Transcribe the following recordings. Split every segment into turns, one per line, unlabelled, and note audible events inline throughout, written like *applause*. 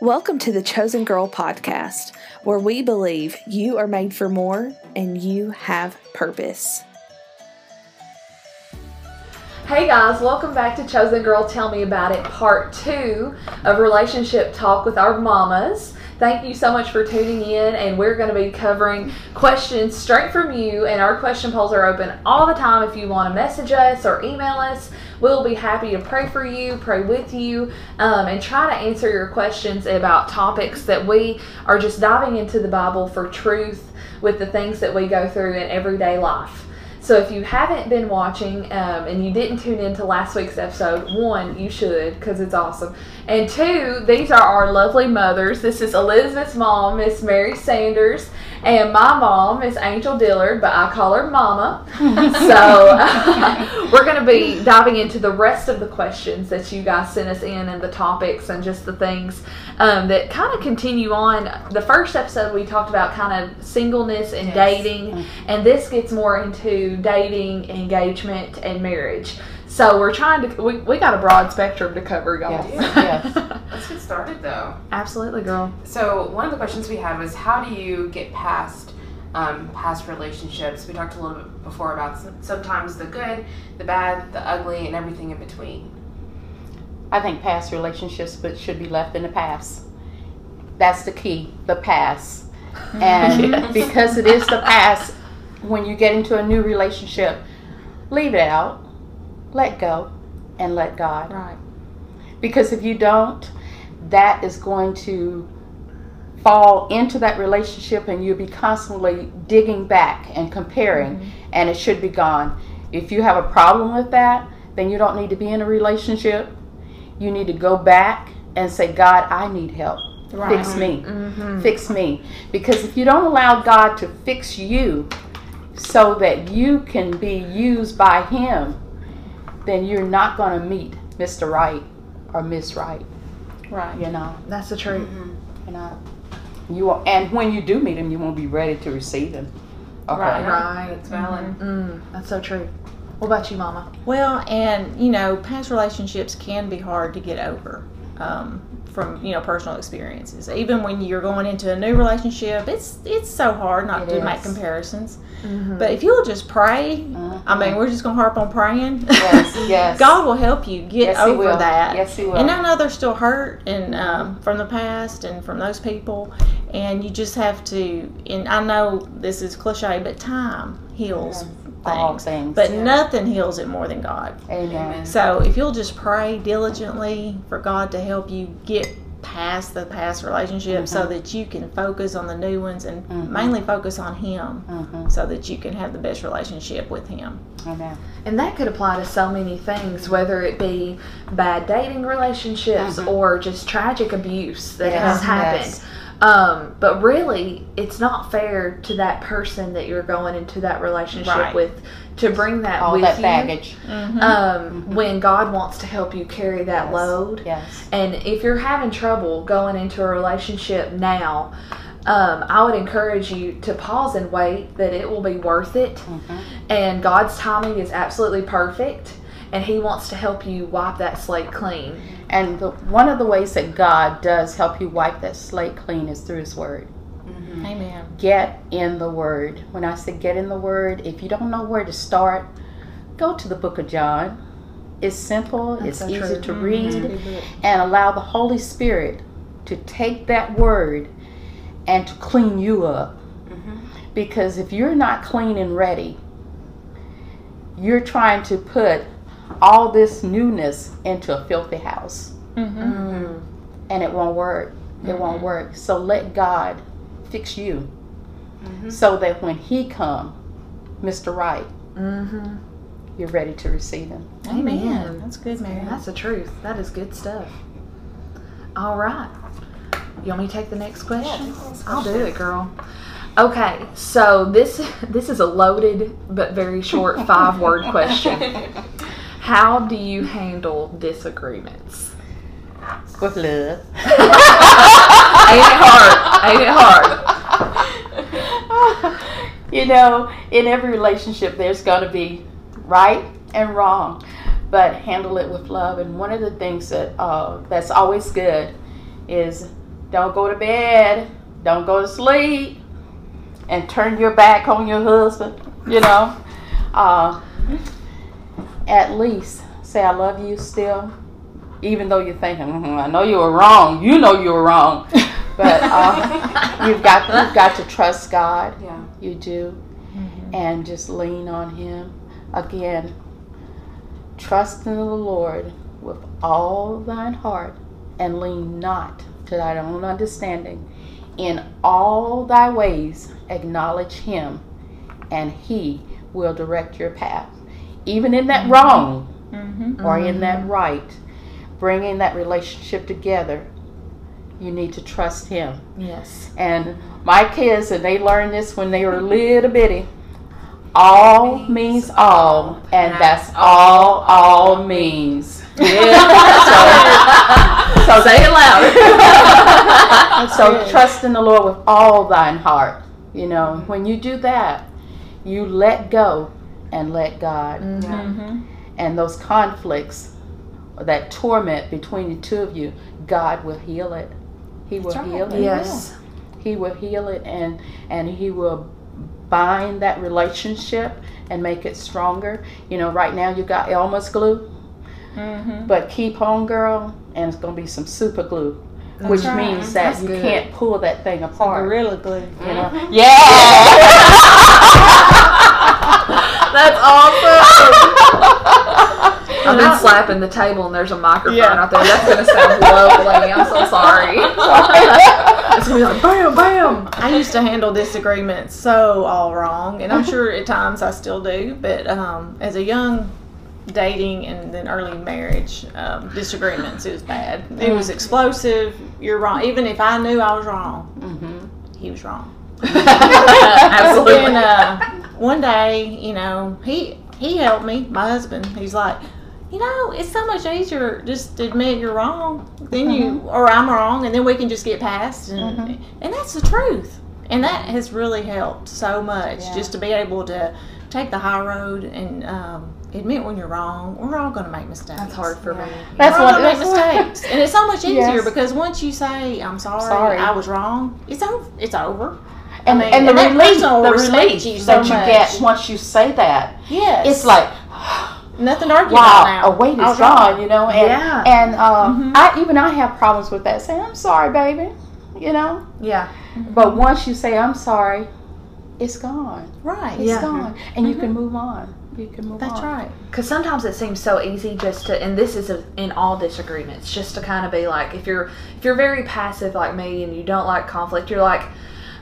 Welcome to the Chosen Girl podcast, where we believe you are made for more and you have purpose. Hey guys, welcome back to Chosen Girl Tell Me About It, part two of relationship talk with our mamas. Thank you so much for tuning in, and we're going to be covering questions straight from you. And our question polls are open all the time if you want to message us or email us. We'll be happy to pray for you, pray with you, um, and try to answer your questions about topics that we are just diving into the Bible for truth with the things that we go through in everyday life. So if you haven't been watching um, and you didn't tune into last week's episode, one, you should because it's awesome. And two, these are our lovely mothers. This is Elizabeth's mom, Miss Mary Sanders, and my mom is Angel Dillard, but I call her Mama. *laughs* so uh, *laughs* we're going to be diving into the rest of the questions that you guys sent us in and the topics and just the things um, that kind of continue on. The first episode we talked about kind of singleness and yes. dating, mm-hmm. and this gets more into dating, engagement, and marriage. So we're trying to we, we got a broad spectrum to cover, y'all.
Yes. *laughs* yes. Let's get started though.
Absolutely, girl.
So one of the questions we had was how do you get past um, past relationships? We talked a little bit before about sometimes the good, the bad, the ugly, and everything in between.
I think past relationships but should be left in the past. That's the key, the past. And *laughs* yes. because it is the past, when you get into a new relationship, leave it out, let go, and let God.
Right.
Because if you don't, that is going to fall into that relationship and you'll be constantly digging back and comparing, mm-hmm. and it should be gone. If you have a problem with that, then you don't need to be in a relationship you need to go back and say, God, I need help. Right. Fix me. Mm-hmm. Fix me. Because if you don't allow God to fix you so that you can be used by Him, then you're not going to meet Mr. Right or Miss Right.
Right.
You know.
That's the truth. Mm-hmm.
You know. You are, and when you do meet him, you won't be ready to receive him.
Okay. Right. Right. That's valid. Mm-hmm. Mm, that's so true. What about you, Mama?
Well, and you know, past relationships can be hard to get over. Um, from you know personal experiences. Even when you're going into a new relationship, it's it's so hard not it to is. make comparisons. Mm-hmm. But if you'll just pray. I mean, we're just gonna harp on praying. Yes, *laughs* yes. God will help you get yes, over that.
Yes, He will.
And I know there's still hurt and um, from the past and from those people, and you just have to. And I know this is cliche, but time heals
things.
But yeah. nothing heals it more than God.
Amen.
So if you'll just pray diligently for God to help you get past the past relationship mm-hmm. so that you can focus on the new ones and mm-hmm. mainly focus on him mm-hmm. so that you can have the best relationship with him
Amen.
and that could apply to so many things whether it be bad dating relationships mm-hmm. or just tragic abuse that yes. has happened yes. Um, but really, it's not fair to that person that you're going into that relationship right. with to bring that
all
with
that
you.
baggage.
Mm-hmm. Um, mm-hmm. When God wants to help you carry that
yes.
load.
Yes.
And if you're having trouble going into a relationship now, um, I would encourage you to pause and wait. That it will be worth it, mm-hmm. and God's timing is absolutely perfect and He wants to help you wipe that slate clean.
And the, one of the ways that God does help you wipe that slate clean is through His Word.
Mm-hmm. Amen.
Get in the Word. When I say get in the Word, if you don't know where to start, go to the book of John. It's simple, That's it's so easy true. to mm-hmm. read, mm-hmm. and allow the Holy Spirit to take that Word and to clean you up. Mm-hmm. Because if you're not clean and ready, you're trying to put all this newness into a filthy house. Mm-hmm. Mm. And it won't work. It mm-hmm. won't work. So let God fix you mm-hmm. so that when He come, Mr. Right, mm-hmm. you're ready to receive Him.
Amen. Amen. That's good, Mary. That's the truth. That is good stuff. All right. You want me to take the next question?
Yeah,
I'll do it, girl. Okay, so this *laughs* this is a loaded but very short *laughs* five word question. *laughs* How do you handle disagreements?
With love. *laughs*
Ain't it hard? Ain't it
hard? *laughs* you know, in every relationship, there's going to be right and wrong, but handle it with love. And one of the things that uh, that's always good is Don't go to bed. Don't go to sleep. And turn your back on your husband. You know. Uh, at least say I love you still, even though you're thinking, mm-hmm, I know you were wrong. You know you were wrong, *laughs* but uh, you've got you've got to trust God.
Yeah.
You do, and just lean on Him. Again, trust in the Lord with all thine heart, and lean not to thine own understanding. In all thy ways, acknowledge Him, and He will direct your path. Even in that wrong
Mm-hmm.
or in that right, bringing that relationship together, you need to trust Him.
Yes.
And my kids, and they learned this when they were little bitty. All means all, and that's all all means. *laughs*
So say it loud. *laughs*
So trust in the Lord with all thine heart. You know, when you do that, you let go and let God.
Mm-hmm.
And those conflicts, or that torment between the two of you, God will heal it. He will
right.
heal it.
yes.
He will heal it and and he will bind that relationship and make it stronger. You know, right now you got Elmer's glue,
Mm-hmm.
but keep on, girl, and it's gonna be some super glue, which
right.
means that
That's
you
good.
can't pull that thing apart.
Gorilla glue.
You know? Yeah. *laughs* *laughs* *laughs*
That's awesome. *laughs* I've been slapping the table and there's a microphone
Yeah.
out there. That's gonna sound *laughs* lovely. I'm so sorry. it's gonna be like bam, bam.
I used to handle disagreements so all wrong, and I'm sure at times I still do. But um, as a young dating and then early marriage um, disagreements, it was bad. It was explosive. You're wrong. Even if I knew I was wrong,
hmm
he was wrong.
Absolutely.
And uh, one day, you know, he he helped me. My husband. He's like, you know, it's so much easier just to admit you're wrong than you or I'm wrong, and then we can just get past. And and that's the truth. And that has really helped so much,
Yeah.
just to be able to take the high road and um, admit when you're wrong. We're all going to make mistakes.
That's hard for me.
That's
We're all gonna make *laughs* mistakes, and it's so much easier
Yes.
because once you say I'm sorry,
Sorry.
I was wrong, it's over. It's over.
And,
mean,
and the
and
relief, the relief
you so
that you
much.
get once you say that,
Yes,
it's like,
nothing to argue about now.
a weight is gone, you know. And,
Yeah.
And um,
Mhm.
I even I have problems with that. Saying I'm sorry, baby, you know.
Yeah.
But once you say I'm sorry, it's gone.
Right.
It's
Yeah.
gone, and you can move on. You can move
That's
on.
right.
Because sometimes it seems so easy just to, and this is a, in all disagreements, just to kind of be like, if you're if you're very passive like me and you don't like conflict, you're like,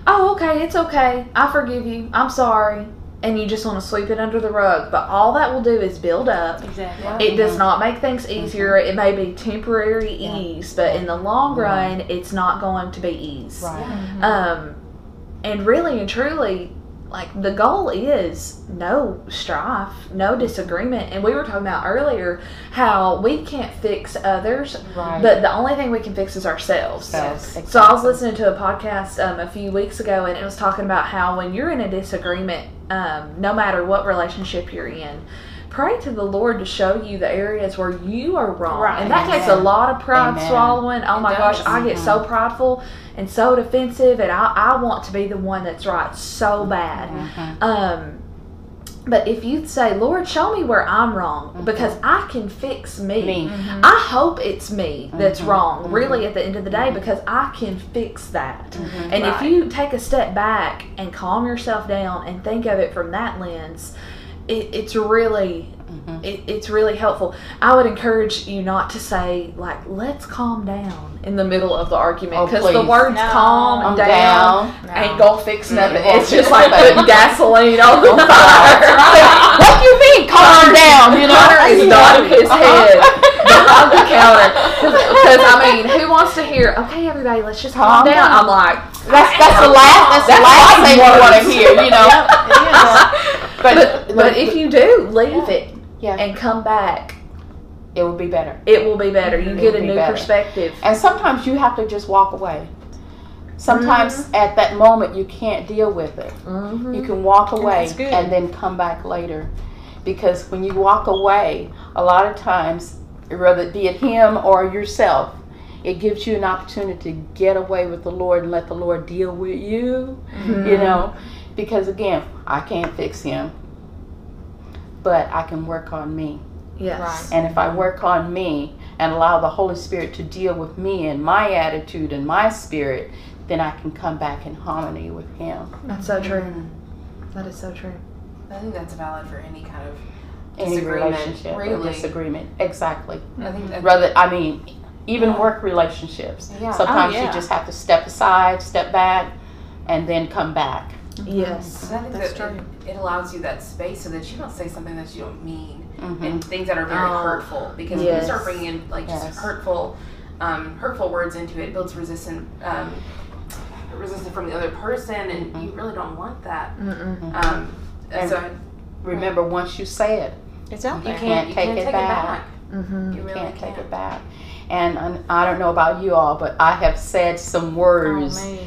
oh okay, it's okay, I forgive you, I'm sorry, and you just want to sweep it under the rug. But all that will do is build up.
Exactly.
It does not make things easier. It may be temporary ease, but in the long run, it's not going to be ease.
Right.
Um, and really and truly, like the goal is no strife, no disagreement. And we were talking about earlier how we can't fix others,
Right.
but the only thing we can fix is ourselves.
Yes,
So I was listening to a podcast um, a few weeks ago, and it was talking about how when you're in a disagreement, um, no matter what relationship you're in, pray to the Lord to show you the areas where you are wrong,
Right.
and that takes a lot of pride
Amen.
swallowing. Oh
It
my
does.
gosh, I get so prideful and so defensive, and I, I want to be the one that's right so bad.
Mhm.
Um, but if you say, Lord, show me where I'm wrong, because I can fix me.
Me.
I hope it's me that's
Mhm,
wrong,
mhm.
really, at the end of the day, because I can fix that. And if you take a step back and calm yourself down and think of it from that lens, it, it's really.
Mhm.
It, it's really helpful. I would encourage you not to say like "let's calm down" in the middle of the argument
Oh,
because the words
No.
"calm
I'm
down"
down.
ain't gonna fix nothing.
Mm,
It's just like *laughs* putting gasoline on the fire. *laughs*
right. what do you mean? Calm down. You know.
Hunter is nodding his
Uh-huh.
head behind the counter because I mean, who wants to hear? Okay, everybody, let's just calm,
Calm
down.
down.
I'm like,
That's that's the last that's,
That's
the last thing you want to hear. You know. *laughs*
but,
but
but if you do leave it
yeah,
and come back,
it will be better.
it will be better. You
It
get a new
better.
perspective.
And sometimes you have to just walk away. Sometimes
Mm-hmm.
at that moment you can't deal with it.
hmm
You can walk away
good.
and then come back later. Because when you walk away, a lot of times, whether it be it him or yourself, it gives you an opportunity to get away with the Lord and let the Lord deal with you.
Mm-hmm.
You know, because again, I can't fix him, but I can work on me.
Yes.
Right.
And if I work on me and allow the Holy Spirit to deal with me and my attitude and my spirit, then I can come back in harmony with Him.
That's so true.
Mm-hmm.
That is so true.
I think that's valid for any kind of
Any
disagreement.
relationship or
really.
disagreement. Exactly.
I think that
Rather, I mean, even
Yeah.
work relationships.
Yeah.
Sometimes
Oh, yeah.
you just have to step aside, step back, and then come back.
Yes.
I think
That's
that
true.
it, it allows you that space so that you don't say something that you don't mean
hmm
and things that are very
Oh,
hurtful because when you start bringing in like
Yes.
just hurtful um, hurtful words into it, it builds resistance um, resistance from the other person and
Mhm.
you really don't want that
Mm-mm.
um, and
And-
so
Remember, once you say it,
It's out
you
there.
can't,
can't
you
take
can't
it
take
back.
it back
Mm-hmm.
you
you
really
can't take it back. And um, I don't know about you all, but I have said some words.
Oh,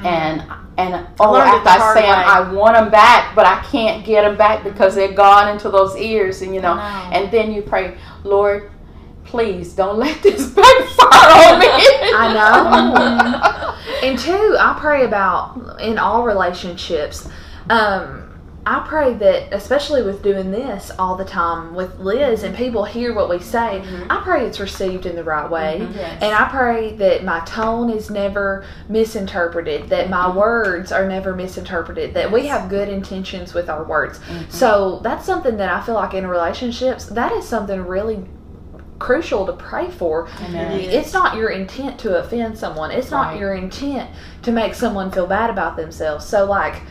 me.
and and oh,
learned
after I say. I want them back, but I can't get them back because they're gone into those ears, and you know. And then you pray, Lord, please don't let *laughs* this backfire on me.
I know. *laughs* And two, I pray about in all relationships. Um, I pray that, especially with doing this all the time with Liz, and people hear what we say. Mm-hmm. I pray it's received in the right way, mm-hmm.
Yes.
and I pray that my tone is never misinterpreted, that my mm-hmm. words are never misinterpreted, that we have good intentions with our words. So that's something that I feel like in relationships, that is something really crucial to pray for it's not your intent to offend someone. It's not your intent to make someone feel bad about themselves. So like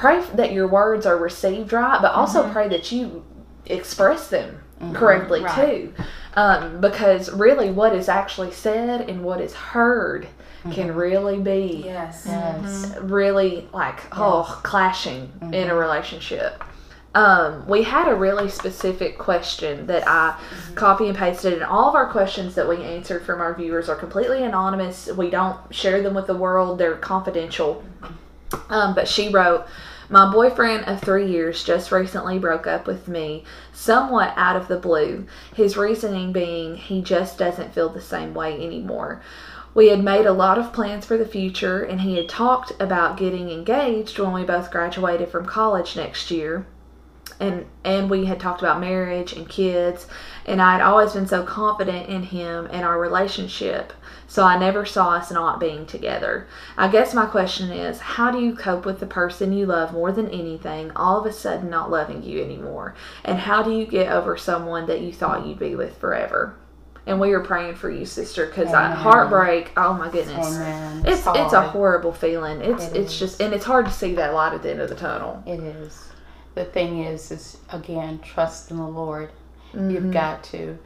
pray that your words are received right, but also mm-hmm. pray that you express them mm-hmm. correctly
Right.
too. Um, because really what is actually said and what is heard mm-hmm. can really be
yes.
Yes.
really like oh clashing in a relationship. Um, we had a really specific question that I copy and pasted, and all of our questions that we answered from our viewers are completely anonymous. We don't share them with the world; they're confidential. Um, but she wrote, "My boyfriend of three years just recently broke up with me, somewhat out of the blue. His reasoning being he just doesn't feel the same way anymore." We had made a lot of plans for the future, and he had talked about getting engaged when we both graduated from college next year. And and we had talked about marriage and kids, and I had always been so confident in him and our relationship, so I never saw us not being together. I guess my question is, how do you cope with the person you love more than anything all of a sudden not loving you anymore? And how do you get over someone that you thought you'd be with forever? And we were praying for you, sister, because heartbreak. Oh my goodness,
Amen.
it's it's a horrible feeling. It's
It
it's
is.
just and it's hard to see that light at the end of the tunnel.
It is. The thing is, is again, trust in the Lord.
Mm-hmm.
You've got to.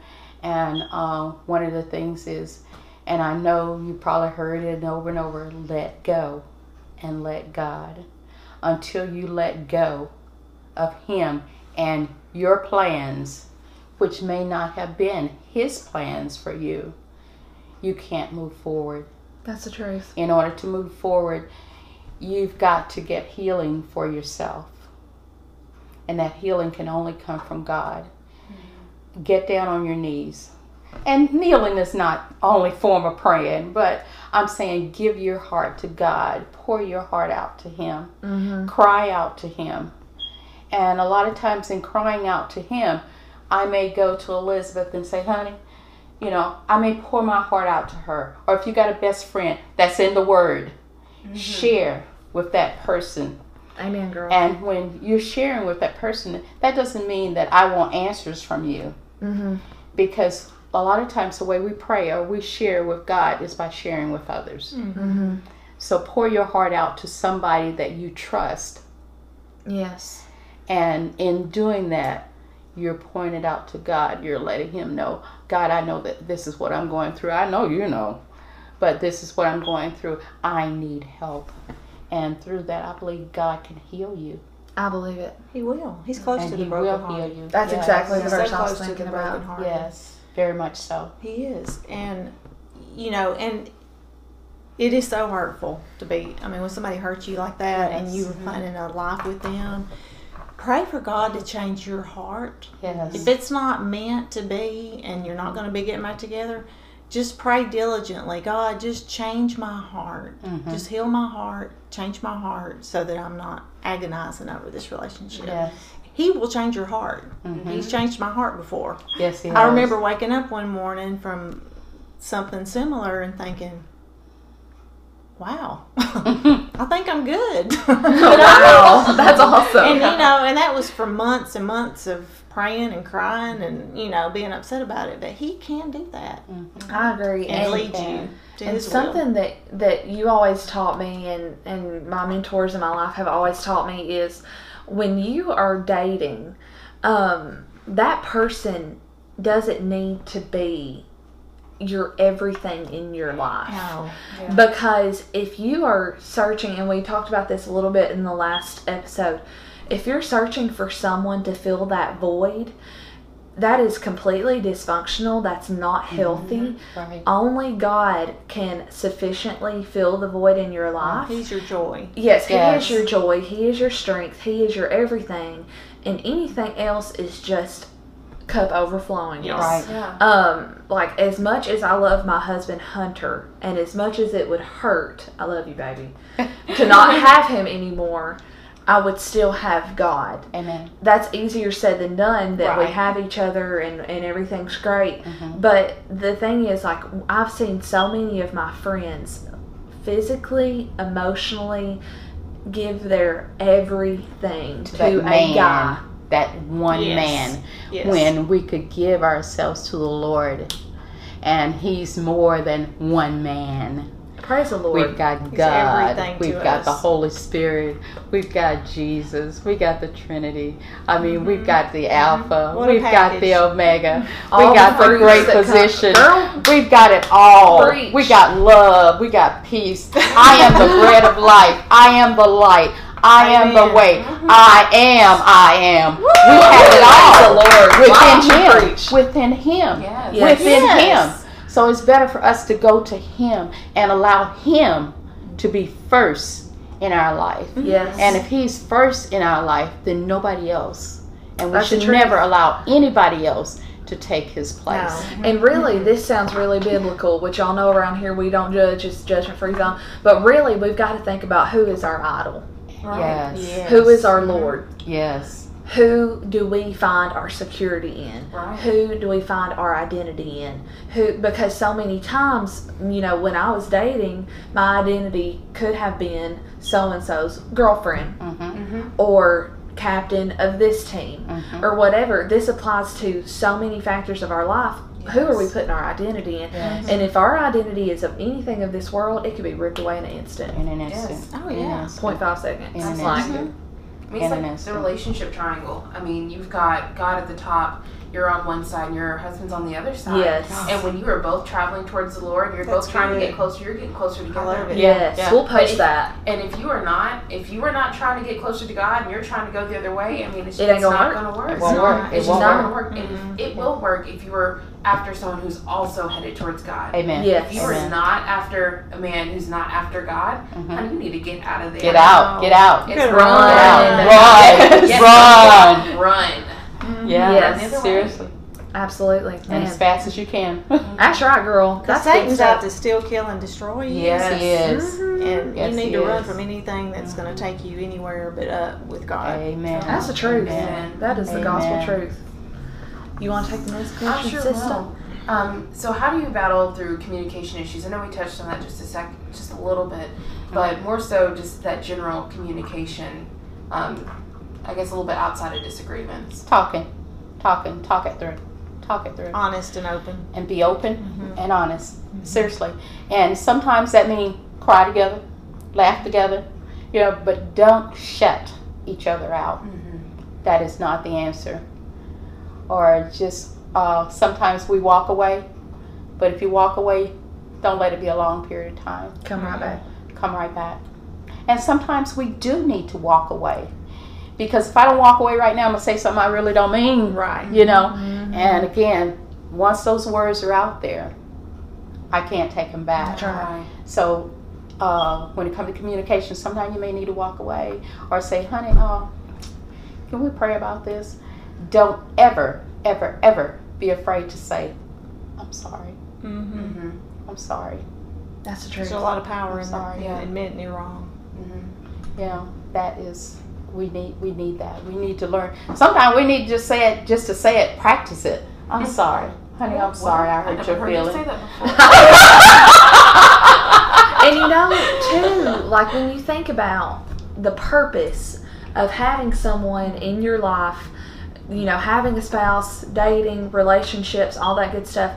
And uh, one of the things is, and I know you probably heard it over and over let go and let God. Until you let go of Him and your plans, which may not have been His plans for you, you can't move forward.
That's the truth.
In order to move forward, you've got to get healing for yourself. And that healing can only come from God. Get down on your knees. And kneeling is not only form of praying, but I'm saying give your heart to God. Pour your heart out to Him.
Mm-hmm.
Cry out to Him. And a lot of times in crying out to Him, I may go to Elizabeth and say, honey, you know, I may pour my heart out to her. Or if you got a best friend that's in the Word, share with that person.
Amen, girl.
And when you're sharing with that person, that doesn't mean that I want answers from you.
mm-hmm.
Because a lot of times the way we pray or we share with God is by sharing with others.
Mm-hmm.
So pour your heart out to somebody that you trust.
Yes.
And in doing that, you're pointed out to God. You're letting Him know, God, I know that this is what I'm going through. I know you know, but this is what I'm going through. I need help. And through that, I believe God can heal you.
I believe it.
He will. He's close
and
to
He
the
will
broken
heal
heart.
you.
That's
Yes.
exactly the verse
so
I was
close to
thinking
the
about.
heart.
Yes, very much so.
He is, and you know, and it is so hurtful to be. I mean, when somebody hurts you like that, and you were
Yes.
planning a life with them, pray for God to change your heart.
Yes.
If it's not meant to be, and you're not going to be getting back together, just pray diligently. God, just change my heart.
Mhm.
Just heal my heart, change my heart so that I'm not agonizing over this relationship.
Yes.
He will change your heart.
Mhm.
He's changed my heart before.
Yes, he
I remember waking up one morning from something similar and thinking, wow, *laughs* *laughs* I think I'm good. *laughs*
wow, that's awesome.
and you know, and that was for months and months of praying and crying and you know being upset about it. But he can do that
I agree.
and
And,
lead you to
and
his will.
something that that you always taught me, and and my mentors in my life have always taught me is when you are dating, um, that person doesn't need to be your everything in your life.
No.
Because if you are searching, and we talked about this a little bit in the last episode, if you're searching for someone to fill that void, that is completely dysfunctional. That's not mm-hmm. healthy.
Right.
Only God can sufficiently fill the void in your life.
He's your joy.
Yes, He is your joy. He is your strength. He is your everything. And anything else is just cup overflowing. y'all.
Right.
Yeah.
Um, like as much as I love my husband Hunter, and as much as it would hurt, I love you, baby, to *laughs* not have him anymore, I would still have God.
Amen.
That's easier said than done. That we have each other and and everything's great.
Mhm.
But the thing is, like I've seen so many of my friends, physically, emotionally, give their everything to,
that
a
man,
guy.
That one
Yes.
man,
Yes.
when we could give ourselves to the Lord, and He's more than one man.
Praise the Lord.
We've got God. We've got the. Holy Spirit. We've got Jesus. We got the Trinity. I mean,
Mm-hmm.
we've got the Alpha.
What *laughs*
we've got the. Omega. We
the
got the
fruits
great position.
Girl.
We've got it all.
Preach.
We got love. We got peace. I am the bread of life. I am the light. I am the
Amen.
way. Mm-hmm. I am. I am. We have it all
Praise the Lord.
within
Why don't you
Him.
preach?
Within Him
Yes.
Yes.
within
Yes.
him. So it's better for us to go to him and allow him to be first in our life. Mm-hmm.
Yes.
And if he's first in our life, then nobody else. And we
That's
should never allow anybody else to take his place. Mm-hmm.
And really, this sounds really biblical, which y'all know around here we don't judge, it's judgment free zone. But really, we've got to think about who is our idol,
Yes.
Yes.
who is our Lord,
Yes.
who do we find our security in,
Right.
who do we find our identity in, who because so many times, you know, when I was dating, my identity could have been so and so's girlfriend
Mm-hmm.
Mm-hmm.
or captain of this team.
Mm-hmm.
or whatever. This applies to so many factors of our life. Who are we putting our identity in?
Yes.
And if our identity is of anything of this world, it could be ripped away in an instant.
In an
Yes.
instant.
Oh, yeah.
instant.
0.5 seconds.
In an
It's like,
instant.
I mean, it's
In an
like the relationship triangle. I mean, you've got God at the top, you're on one side, and your husband's on the other side.
yes.
And when you are both traveling towards the Lord, you're
That's
both trying
good.
to get closer. You're getting closer together.
love it.
Yes.
Yeah.
We'll
But
post
if-
that.
And if you are not, if you are not trying to get closer to God, and you're trying to go the other way, I mean, it's,
It
it's
gonna
not going to work.
It won't work. It
It's just
won't
not
work.
going to work. And if, it will work if you are after someone who's also headed towards God.
Amen.
Yes.
If you are not after a man who's not after God,
Mhm.
honey, you need to get out of there.
Get out. Get out.
It's
Good
run.
Run.
Yes.
Run.
Run.
Yeah.
Yes.
The other way.
Seriously.
Absolutely.
And
Man.
as fast as you can. *laughs*
That's right, girl.
Because
That's
Satan's out to steal, kill, and destroy you.
yes, he is.
And
Yes,
you need
he
to run from anything that's going to take you anywhere but up with God.
Amen.
That's the truth.
Amen.
That is the gospel truth. You want to take the next
I
question,
sure
sister?
will. Um, so how do you battle through communication issues? I know we touched on that just a sec, just a little bit, but more so just that general communication. Um, I guess a little bit outside of disagreements.
Talking. Talking. Talk it through. Talk it through.
Honest and open.
and be open mm-hmm. and honest. Mm-hmm. Seriously. And sometimes that means cry together, laugh together, you know, but don't shut each other out. Mm-hmm. That is not the answer. Or just uh, sometimes we walk away, but if you walk away, don't let it be a long period of time.
Come right back.
Come right back. And sometimes we do need to walk away. Because if I don't walk away right now, I'm going to say something I really don't mean
Right.
you know and again once those words are out there i can't take them back
That's right.
so uh, when it comes to communication sometimes you may need to walk away or say honey uh, can we pray about this don't ever ever ever be afraid to say i'm sorry
Mm-hmm.
I'm sorry.
That's the truth.
There's a lot of power in
sorry.
that.
Yeah.
Admitting you're wrong.
Mm-hmm.
You that is we need we need that. We need to learn. Sometimes we need to just say it just to say it, practice it. I'm sorry. Honey, I'm sorry I hurt
never
your
heard you
feelings.
say that before.
and you know, too, like when you think about the purpose of having someone in your life, you know, having a spouse, dating, relationships, all that good stuff,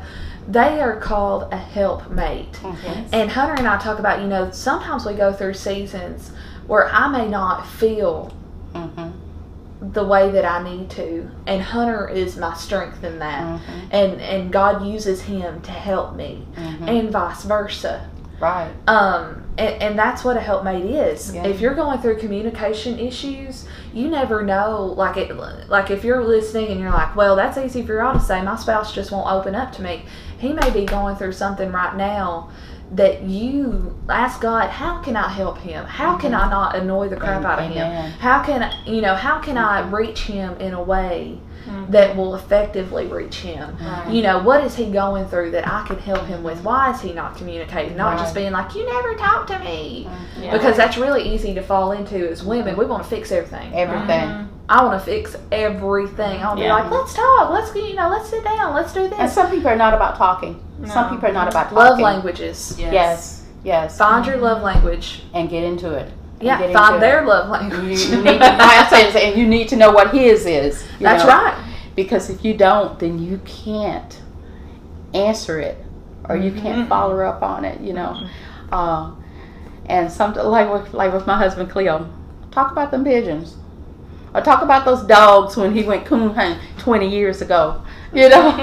they are called a helpmate.
Mhm.
And Hunter and I talk about, you know, sometimes we go through seasons where I may not feel
Mhm.
the way that I need to, and Hunter is my strength in that.
Mhm.
And and God uses him to help me,
Mhm.
and vice versa.
Right.
Um, and, and that's what a helpmate is.
Yeah.
If you're going through communication issues, you never know. Like it, like if you're listening and you're like, "Well, that's easy for y'all to say. My spouse just won't open up to me." He may be going through something right now that you ask God, "How can I help him? How can I not annoy the crap out of him? How can you know? How can I reach him in a way
Mhm.
that will effectively reach him?"
Right.
you know what is he going through that i can help him with why is he not communicating not just being like you never talk to me
Yeah.
because that's really easy to fall into as women we want to fix everything
Everything.
Mhm.
I want to fix everything i want to
Yeah.
be like let's talk let's you know let's sit down let's do this.
And some people are not about talking. Some people are not about talking.
love languages
Yes.
Yes. Yes.
find your love language
And get into it.
Yeah find their
it.
love language
you need to, *laughs* and you need to know what his is.
that's
know.
right
Because if you don't, then you can't answer it, or you can't
Mhm.
follow up on it. You know. Uh, and some like with like with my husband Cleo, talk about them pigeons, or talk about those dogs when he went coon hunting twenty years ago. You know. *laughs* *laughs*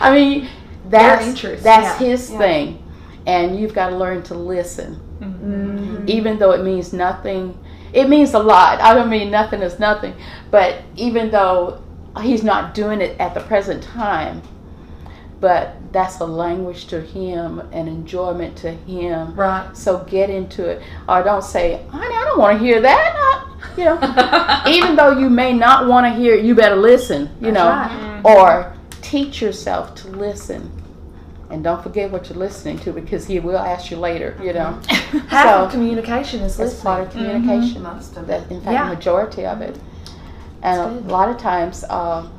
I mean, that's that's
yeah.
his
Yeah.
thing, and you've got to learn to listen
Mhm.
even though it means nothing it means a lot i don't mean nothing is nothing but even though he's not doing it at the present time but that's a language to him an enjoyment to him.
Right.
So get into it. Or don't say honey i don't want to hear that. Not- you know. *laughs* Even though you may not want to hear it you better listen you
That's
know.
right. Mm-hmm.
or teach yourself to listen. And don't forget what you're listening to because he will ask you later you know. Mm-hmm. *laughs*
Half
So-
of communication is
it's part
listening.
of communication.
Most of
That,
it.
in fact,
Yeah.
majority of it. And a lot of times, um,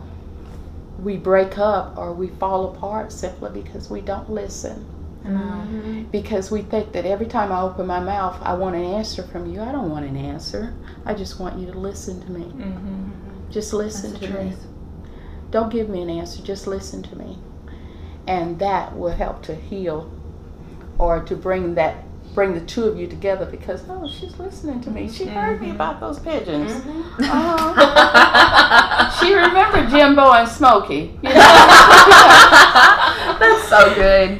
we break up or we fall apart simply because we don't listen.
Mhm.
Because we think that every time I open my mouth, I want an answer from you. I don't want an answer. I just want you to listen to me.
Mhm.
Just listen
the
to me. Don't give me an answer. Just listen to me. And that will help to heal or to bring that bring the two of you together because oh she's listening to me. She heard me about those pigeons.
Mhm.
Uh-huh. she remembered Jimbo and Smokey. You know? *laughs*
That's so good.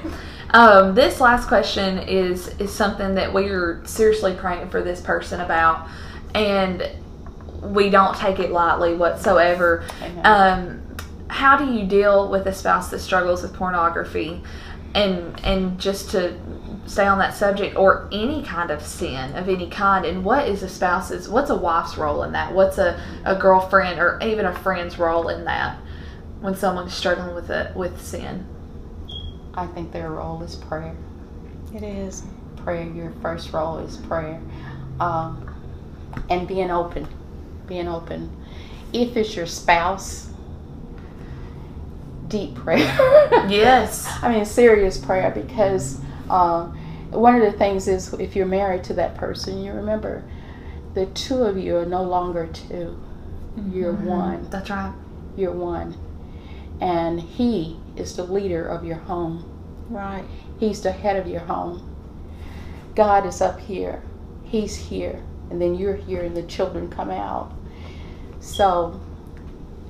Um, this last question is is something that we are seriously praying for this person about, and we don't take it lightly whatsoever. Um, how do you deal with a spouse that struggles with pornography, and and just to stay on that subject, or any kind of sin of any kind, and what is a spouse's, what's a wife's role in that? What's a, a girlfriend or even a friend's role in that when someone's struggling with it with sin?
I think their role is prayer.
It is.
Prayer. Your first role is prayer, um, and being open. Being open. If it's your spouse, deep prayer.
Yes. *laughs*
I mean, serious prayer because uh, one of the things is if you're married to that person, you remember the two of you are no longer 2 You're one.
That's right.
You're one. And he is the leader of your home.
Right.
He's the head of your home. God is up here. He's here. And then you're here and the children come out. So,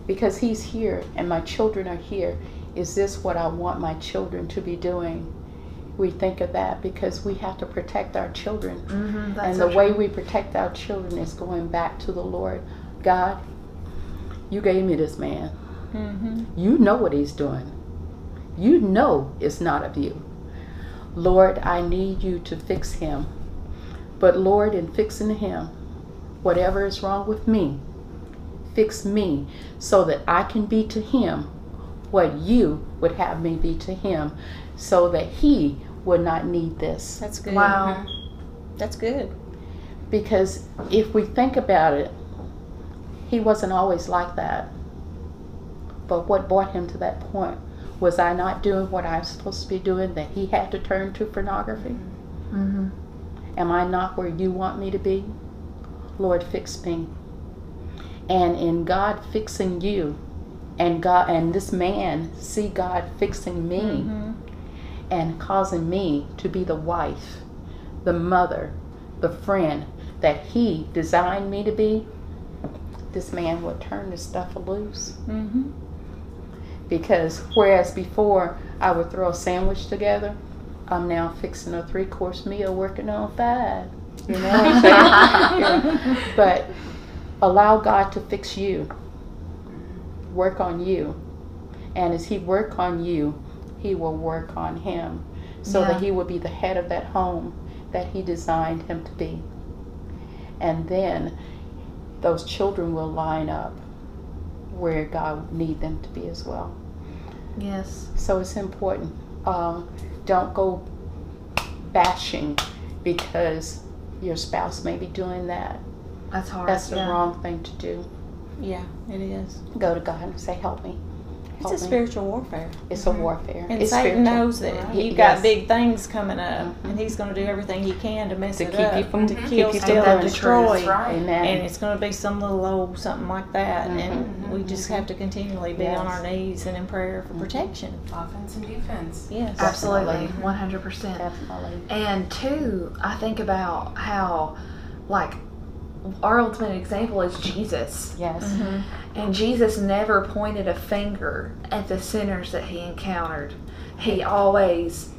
because he's here and my children are here, is this what I want my children to be doing? We think of that because we have to protect our children.
Mm-hmm,
and the way we protect our children is going back to the Lord. God, you gave me this man.
Mm-hmm.
You know what he's doing. You know it's not of you. Lord, I need you to fix him. But Lord, in fixing him, whatever is wrong with me, fix me so that I can be to him what you would have me be to him so that he would not need this.
That's good.
Wow.
That's good.
Because if we think about it, he wasn't always like that. But what brought him to that point? Was I not doing what I was supposed to be doing that he had to turn to pornography?
Mm-hmm.
Am I not where you want me to be? Lord, fix me. And in God fixing you, and God and this man see God fixing me
Mhm.
and causing me to be the wife, the mother, the friend that he designed me to be, this man would turn this stuff loose.
Mhm.
Because whereas before I would throw a sandwich together, I'm now fixing a three course meal working on five. You know what I'm saying? Yeah. *laughs* But allow God to fix you. Work on you. And as he work on you, he will work on him. So
Yeah.
that he will be the head of that home that he designed him to be. And then those children will line up where God need them to be as well.
Yes.
So it's important. Um, don't go bashing because your spouse may be doing that.
That's hard.
That's the
yeah.
wrong thing to do.
Yeah, it is.
Go to God and say, "Help me."
It's a
me."
spiritual warfare.
It's a warfare.
And
it's
Satan
spiritual.
knows that
Right.
you've
Yes.
got big things coming up,
Mhm.
and he's going to do everything he can to mess
To
it
keep
up,
you from-
to
keep
kill,
you
steal, and destroy.
Right.
Amen.
And it's going to be some little old something like that, and
Mhm.
we just have to continually be on our knees and in prayer for
Mhm.
protection.
Offense and defense.
Yes,
Absolutely. One hundred percent.
Definitely.
And two, I think about how, like, our ultimate example is Jesus.
Yes.
Mm-hmm.
And Jesus never pointed a finger at the sinners that he encountered. He always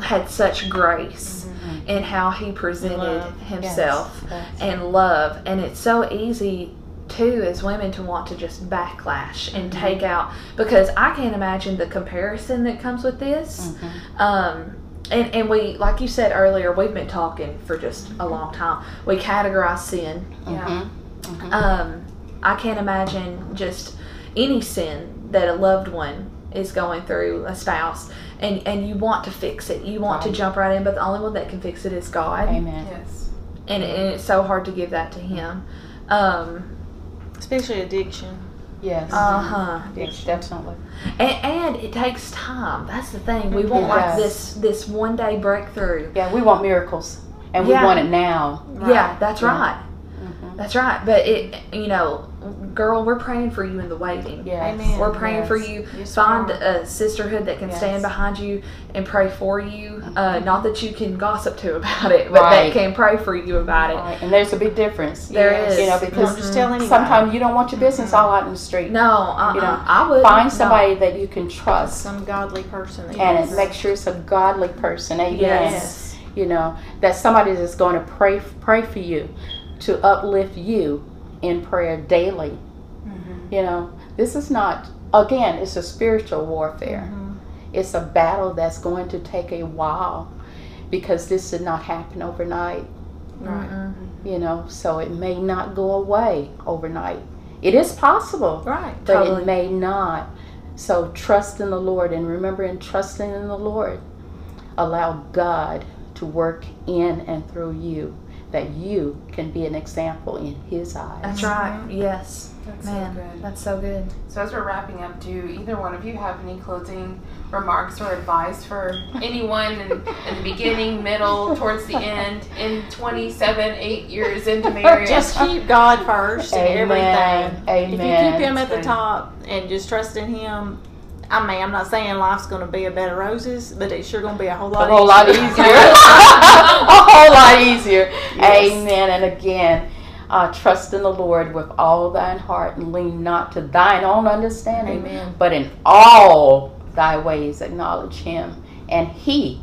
had such grace in how he presented
Love.
himself
Yes.
and love. And it's so easy too as women to want to just backlash and take out because I can't imagine the comparison that comes with this.
Mhm.
Um, and, and we, like you said earlier, we've been talking for just a long time. We categorize sin.
Yeah.
Mhm. Mhm.
Um, I can't imagine just any sin that a loved one is going through, a spouse, and, and you want to fix it. You want to jump right in, but the only one that can fix it is God.
Amen.
Yes.
And, and it's so hard to give that to Him. Um,
especially addiction.
Yes.
uh huh.
Yes, definitely.
And, and it takes time. That's the thing. We want like this this one day breakthrough.
Yeah, we want miracles, and we want it now.
Yeah, that's
Yeah.
right. That's right. But it, you know, girl, we're praying for you in the waiting.
Yes.
Amen.
We're praying for you.
Yes,
Find a sisterhood that can
Yes.
stand behind you and pray for you. Uh, not that you can gossip to about it, but
Right.
that can pray for you about it.
And there's a big difference.
There
Yes.
is.
You know,
Don't
because
just tell
sometimes you don't want your business all out in the street.
No, uh,
You know,
I would
Find somebody that you can trust,
some godly person. That
and
you-
make sure it's a godly person. Amen.
Yes.
You know that somebody that's going to pray pray for you, to uplift you in prayer daily.
Mm-hmm.
You know, this is not again. It's a spiritual warfare.
Mhm.
It's a battle that's going to take a while because this did not happen overnight.
Right.
Mm-mm.
You know, so it may not go away overnight. It is possible,
Right.
but
Totally.
it may not. So trust in the Lord and remember in trusting in the Lord, allow God to work in and through you that you can be an example in his eyes.
That's right. Mm-hmm. Yes.
That's
Man,
so good.
that's so good.
So as we're wrapping up, do either one of you have any closing remarks or advice for *laughs* anyone in, in the beginning, middle, towards the end, in 27, 8 years into *laughs* marriage?
Just keep God first in everything.
Amen.
If you keep Him at the top and just trust in Him, I mean, I'm not saying life's going to be a bed of roses, but it's sure going to be a whole lot.
a
lot
whole lot
easier.
easier. *laughs* a whole lot easier.
Yes.
Amen. And again, uh, trust in the Lord with all thine heart and lean not to thine own understanding,
Amen.
but in all thy ways acknowledge him. And he,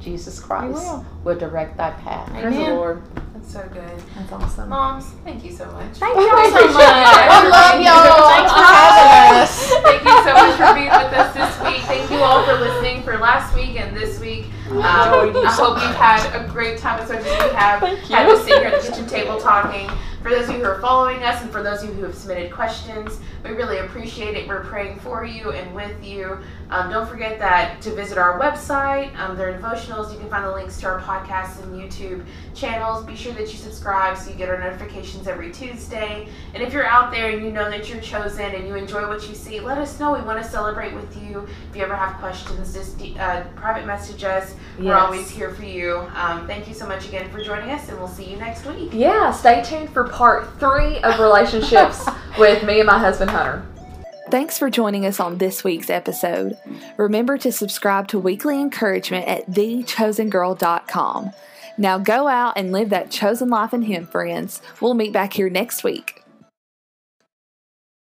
Jesus Christ,
will.
will direct thy path.
Praise the
Amen.
Lord.
That's so good.
That's awesome.
Moms, thank you so much.
Thank y'all *laughs* so much.
it. I love y'all.
Thanks for having us.
Thank you so much for this week. Um, I hope you've had a *laughs* great time as much as we have. Had to sit here at the kitchen table talking. For those of you who are following us and for those of you who have submitted questions, we really appreciate it. We're praying for you and with you. Um, don't forget that to visit our website. Um, there are devotionals. You can find the links to our podcasts and YouTube channels. Be sure that you subscribe so you get our notifications every Tuesday. And if you're out there and you know that you're chosen and you enjoy what you see, let us know. We want to celebrate with you. If you ever have questions, just uh, private message us. We're always here for you. Um, thank you so much again for joining us, and we'll see you next week.
Yeah, stay tuned for part three of relationships *laughs* with me and my husband Hunter. Thanks for joining us on this week's episode. Remember to subscribe to Weekly Encouragement at thechosengirl.com. Now go out and live that chosen life in Him, friends. We'll meet back here next week.